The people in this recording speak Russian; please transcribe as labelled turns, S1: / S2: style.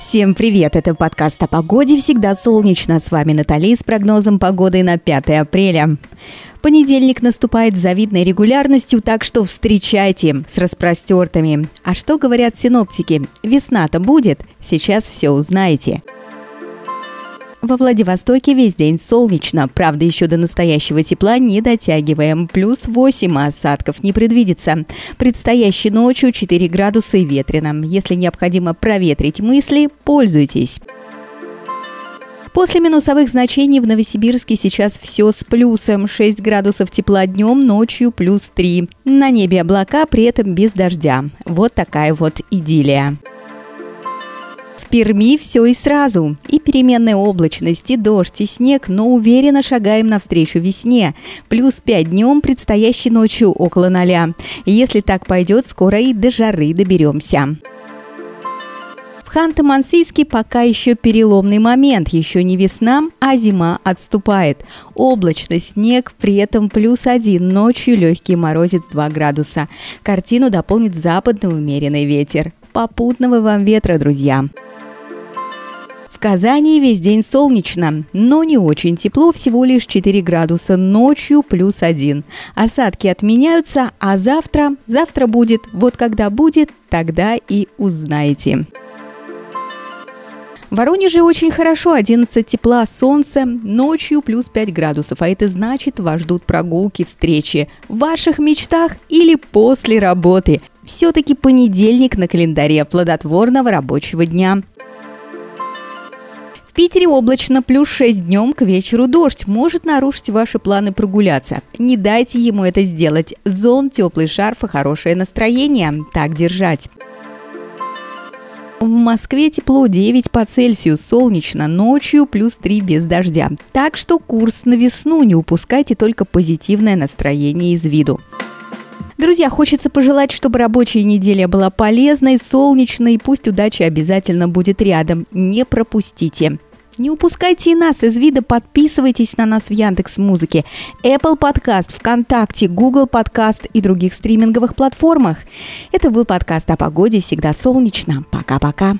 S1: Всем привет! Это подкаст о погоде «Всегда солнечно». С вами Натали с прогнозом погоды на 5 апреля. Понедельник наступает с завидной регулярностью, так что встречайте с распростертыми. А что говорят синоптики? Весна-то будет? Сейчас все узнаете. Во Владивостоке весь день солнечно, правда еще до настоящего тепла не дотягиваем. Плюс 8, а осадков не предвидится. Предстоящей ночью 4 градуса и ветрено. Если необходимо проветрить мысли, пользуйтесь. После минусовых значений в Новосибирске сейчас все с плюсом. 6 градусов тепла днем, ночью плюс 3. На небе облака, при этом без дождя. Вот такая вот идиллия. Перми все и сразу. И переменная облачность, и дождь, и снег, но уверенно шагаем навстречу весне. Плюс 5 днем, предстоящей ночью около ноля. Если так пойдет, скоро и до жары доберемся. В Ханты-Мансийске пока еще переломный момент. Еще не весна, а зима отступает. Облачно, снег, при этом плюс один. Ночью легкий морозец 2 градуса. Картину дополнит западный умеренный ветер. Попутного вам ветра, друзья! Казани весь день солнечно, но не очень тепло, всего лишь 4 градуса, ночью плюс 1. Осадки отменяются, а завтра, завтра будет, вот когда будет, тогда и узнаете. В Воронеже очень хорошо, 11 тепла, солнце, ночью плюс 5 градусов, а это значит, вас ждут прогулки, встречи в ваших мечтах или после работы. Все-таки понедельник на календаре плодотворного рабочего дня. Питере облачно, плюс 6 днем, к вечеру дождь. Может нарушить ваши планы прогуляться. Не дайте ему это сделать. Зон, теплый шарф и хорошее настроение. Так держать. В Москве тепло 9 по Цельсию, солнечно, ночью плюс 3 без дождя. Так что курс на весну не упускайте только позитивное настроение из виду. Друзья, хочется пожелать, чтобы рабочая неделя была полезной, солнечной, пусть удача обязательно будет рядом. Не пропустите. Не упускайте и нас из вида, подписывайтесь на нас в Яндекс Музыке, Apple Podcast, ВКонтакте, Google Podcast и других стриминговых платформах. Это был подкаст о погоде «Всегда солнечно». Пока-пока.